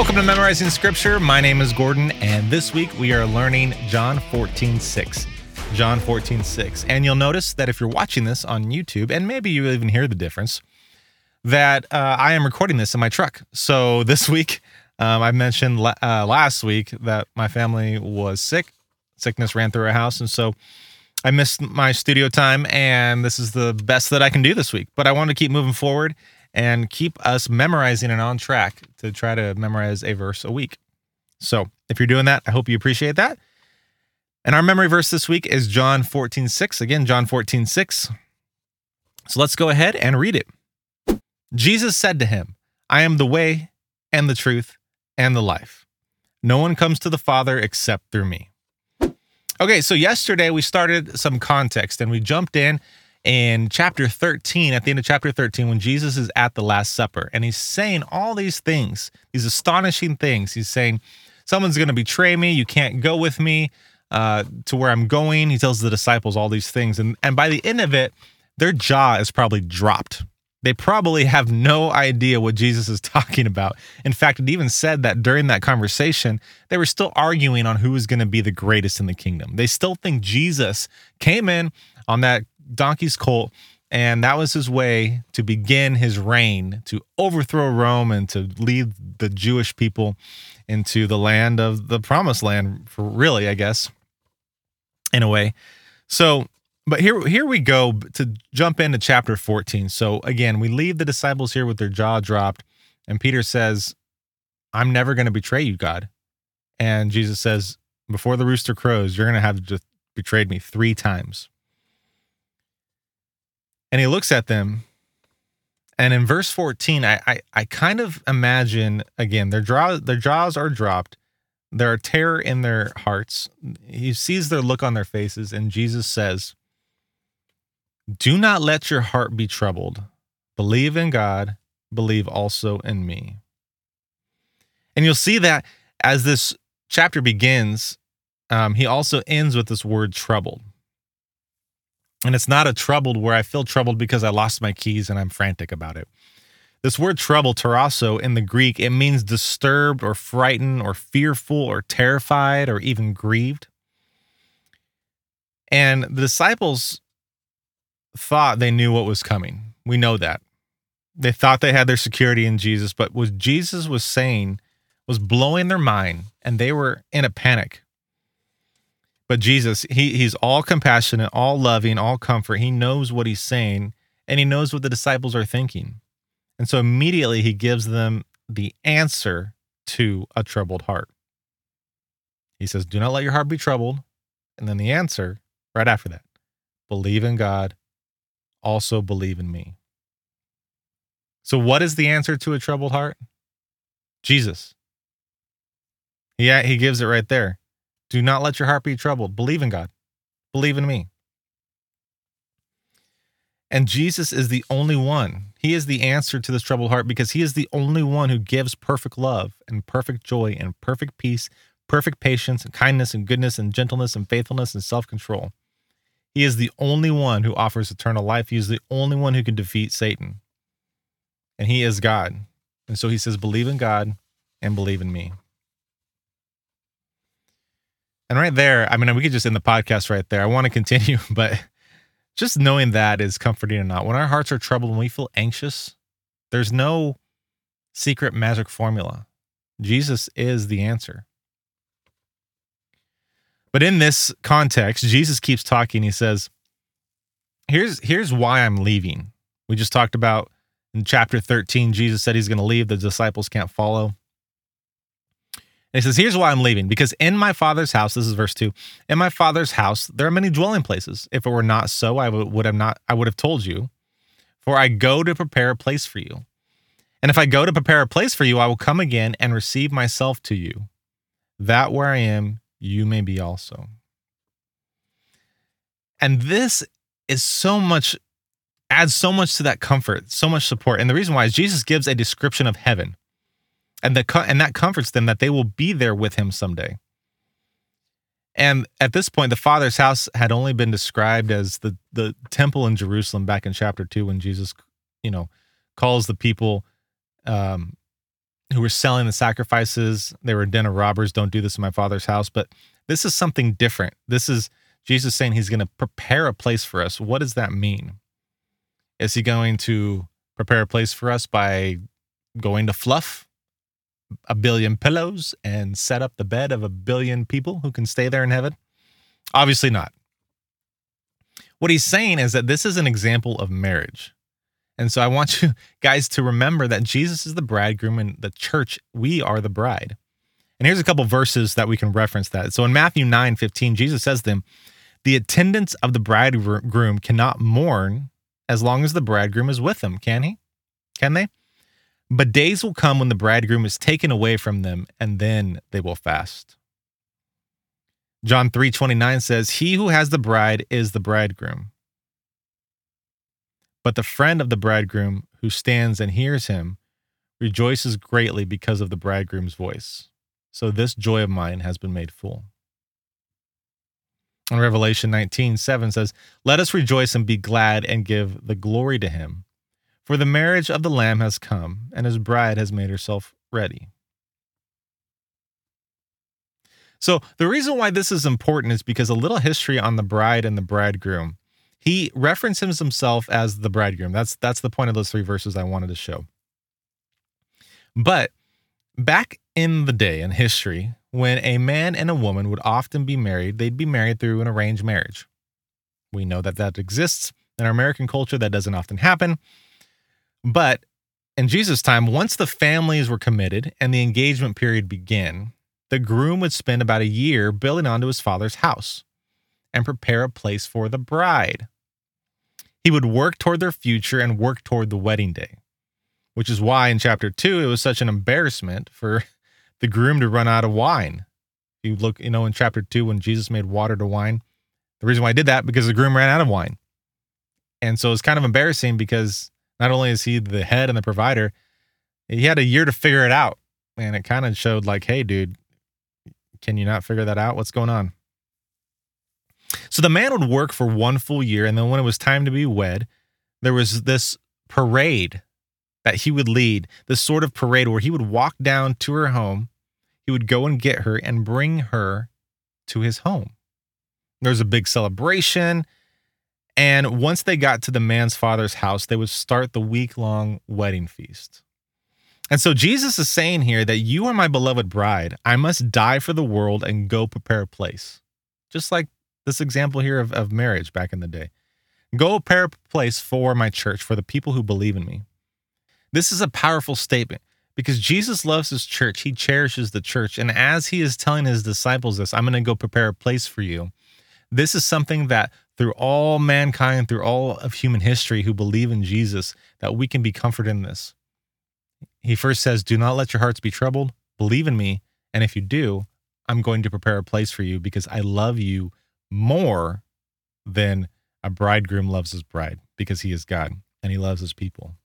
Welcome to Memorizing Scripture. My name is Gordon, and this week we are learning John 14 6. John 14 6. And you'll notice that if you're watching this on YouTube, and maybe you even hear the difference, that uh, I am recording this in my truck. So this week, um, I mentioned uh, last week that my family was sick. Sickness ran through our house. And so I missed my studio time, and this is the best that I can do this week. But I want to keep moving forward and keep us memorizing and on track to try to memorize a verse a week. So if you're doing that, I hope you appreciate that. And our memory verse this week is John 14, 6. Again, John 14, 6. So let's go ahead and read it. Jesus said to him, I am the way and the truth and the life. No one comes to the Father except through me. Okay, so yesterday we started some context and we jumped in in chapter 13, at the end of chapter 13, when Jesus is at the Last Supper and he's saying all these things, these astonishing things. He's saying, Someone's going to betray me. You can't go with me uh, to where I'm going. He tells the disciples all these things. And, and by the end of it, their jaw is probably dropped. They probably have no idea what Jesus is talking about. In fact, it even said that during that conversation, they were still arguing on who was going to be the greatest in the kingdom. They still think Jesus came in on that donkey's colt. And that was his way to begin his reign, to overthrow Rome and to lead the Jewish people into the land of the promised land, for really, I guess, in a way. So, but here, here we go to jump into chapter 14. So, again, we leave the disciples here with their jaw dropped, and Peter says, I'm never going to betray you, God. And Jesus says, Before the rooster crows, you're going to have just betrayed me three times. And he looks at them. And in verse 14, I, I, I kind of imagine again, their jaw, their jaws are dropped. There are terror in their hearts. He sees their look on their faces, and Jesus says, Do not let your heart be troubled. Believe in God, believe also in me. And you'll see that as this chapter begins, um, he also ends with this word troubled. And it's not a troubled where I feel troubled because I lost my keys and I'm frantic about it. This word trouble, tarasso, in the Greek, it means disturbed or frightened or fearful or terrified or even grieved. And the disciples thought they knew what was coming. We know that. They thought they had their security in Jesus, but what Jesus was saying was blowing their mind and they were in a panic. But Jesus, he he's all compassionate, all loving, all comfort. He knows what he's saying and he knows what the disciples are thinking. And so immediately he gives them the answer to a troubled heart. He says, "Do not let your heart be troubled." And then the answer right after that, believe in God, also believe in me. So what is the answer to a troubled heart? Jesus. Yeah, he gives it right there. Do not let your heart be troubled. Believe in God. Believe in me. And Jesus is the only one. He is the answer to this troubled heart because he is the only one who gives perfect love and perfect joy and perfect peace, perfect patience and kindness and goodness and gentleness and faithfulness and self control. He is the only one who offers eternal life. He is the only one who can defeat Satan. And he is God. And so he says, believe in God and believe in me. And right there, I mean, we could just end the podcast right there. I want to continue, but just knowing that is comforting or not. When our hearts are troubled, when we feel anxious, there's no secret magic formula. Jesus is the answer. But in this context, Jesus keeps talking. He says, "Here's here's why I'm leaving." We just talked about in chapter 13, Jesus said he's going to leave, the disciples can't follow. And he says, Here's why I'm leaving. Because in my father's house, this is verse two, in my father's house, there are many dwelling places. If it were not so, I would have not, I would have told you. For I go to prepare a place for you. And if I go to prepare a place for you, I will come again and receive myself to you, that where I am, you may be also. And this is so much, adds so much to that comfort, so much support. And the reason why is Jesus gives a description of heaven and that and that comforts them that they will be there with him someday. And at this point, the Father's house had only been described as the the temple in Jerusalem back in chapter two, when Jesus, you know, calls the people um, who were selling the sacrifices. They were a den of robbers. Don't do this in my father's house. But this is something different. This is Jesus saying he's going to prepare a place for us. What does that mean? Is he going to prepare a place for us by going to fluff a billion pillows and set up the bed of a billion people who can stay there in heaven? Obviously not. What he's saying is that this is an example of marriage. And so I want you guys to remember that Jesus is the bridegroom and the church, we are the bride. And here's a couple verses that we can reference that. So in Matthew 9 15, Jesus says to them, The attendants of the bridegroom cannot mourn as long as the bridegroom is with them, can he? Can they? But days will come when the bridegroom is taken away from them, and then they will fast. John 3:29 says, "He who has the bride is the bridegroom. But the friend of the bridegroom who stands and hears him rejoices greatly because of the bridegroom's voice. So this joy of mine has been made full." And Revelation 19:7 says, "Let us rejoice and be glad and give the glory to him, for the marriage of the lamb has come, and his bride has made herself ready." So the reason why this is important is because a little history on the bride and the bridegroom. He references himself as the bridegroom. That's that's the point of those three verses I wanted to show. But back in the day in history, when a man and a woman would often be married, they'd be married through an arranged marriage. We know that that exists in our American culture. That doesn't often happen. But in Jesus' time, once the families were committed and the engagement period began, the groom would spend about a year building onto his father's house and prepare a place for the bride. He would work toward their future and work toward the wedding day, which is why in chapter two, it was such an embarrassment for the groom to run out of wine. You look, you know, in chapter two, when Jesus made water to wine, the reason why I did that because the groom ran out of wine. And so it's kind of embarrassing because not only is he the head and the provider, he had a year to figure it out. And it kind of showed like, hey, dude, can you not figure that out? What's going on? So the man would work for one full year, and then when it was time to be wed, there was this parade that he would lead, this sort of parade where he would walk down to her home, he would go and get her and bring her to his home. There was a big celebration. And once they got to the man's father's house, they would start the week long wedding feast. And so Jesus is saying here that you are my beloved bride. I must die for the world and go prepare a place. Just like this example here of, of marriage back in the day. Go prepare a place for my church, for the people who believe in me. This is a powerful statement because Jesus loves his church. He cherishes the church. And as he is telling his disciples this, I'm going to go prepare a place for you. This is something that through all mankind, through all of human history who believe in Jesus, that we can be comforted in this. He first says, Do not let your hearts be troubled. Believe in me. And if you do, I'm going to prepare a place for you because I love you more than a bridegroom loves his bride because he is God and he loves his people.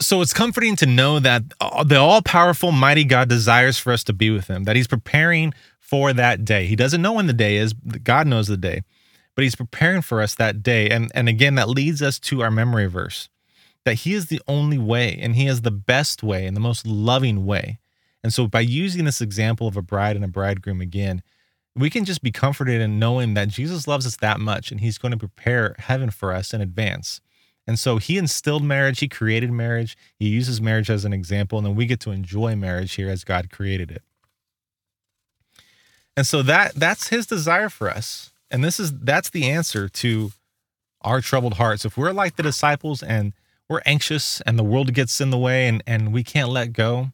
So it's comforting to know that the all powerful, mighty God desires for us to be with him, that he's preparing for that day. He doesn't know when the day is, God knows the day, but he's preparing for us that day. And, and again, that leads us to our memory verse that He is the only way and He is the best way and the most loving way. And so, by using this example of a bride and a bridegroom again, we can just be comforted in knowing that Jesus loves us that much and He's going to prepare heaven for us in advance. And so, He instilled marriage, He created marriage, He uses marriage as an example, and then we get to enjoy marriage here as God created it. And so that that's his desire for us. And this is that's the answer to our troubled hearts. If we're like the disciples and we're anxious and the world gets in the way and, and we can't let go,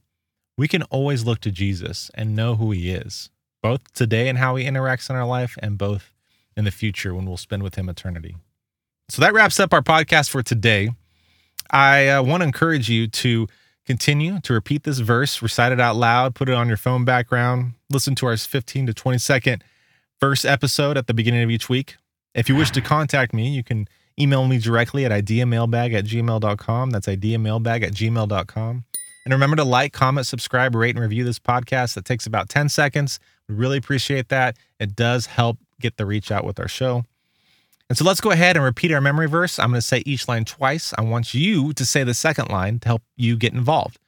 we can always look to Jesus and know who he is, both today and how he interacts in our life, and both in the future when we'll spend with him eternity. So that wraps up our podcast for today. I uh, want to encourage you to continue to repeat this verse, recite it out loud, put it on your phone background, listen to our 15 to 20 second verse episode at the beginning of each week. If you wish to contact me, you can Email me directly at ideamailbag at gmail.com. That's ideamailbag at gmail.com. And remember to like, comment, subscribe, rate, and review this podcast. That takes about 10 seconds. We really appreciate that. It does help get the reach out with our show. And so let's go ahead and repeat our memory verse. I'm going to say each line twice. I want you to say the second line to help you get involved.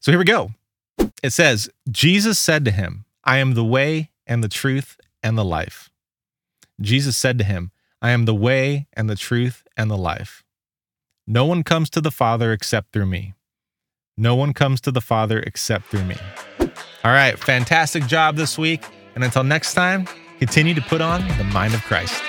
So here we go. It says, Jesus said to him, I am the way and the truth and the life. Jesus said to him, I am the way and the truth and the life. No one comes to the Father except through me. No one comes to the Father except through me. All right, fantastic job this week. And until next time, continue to put on the mind of Christ.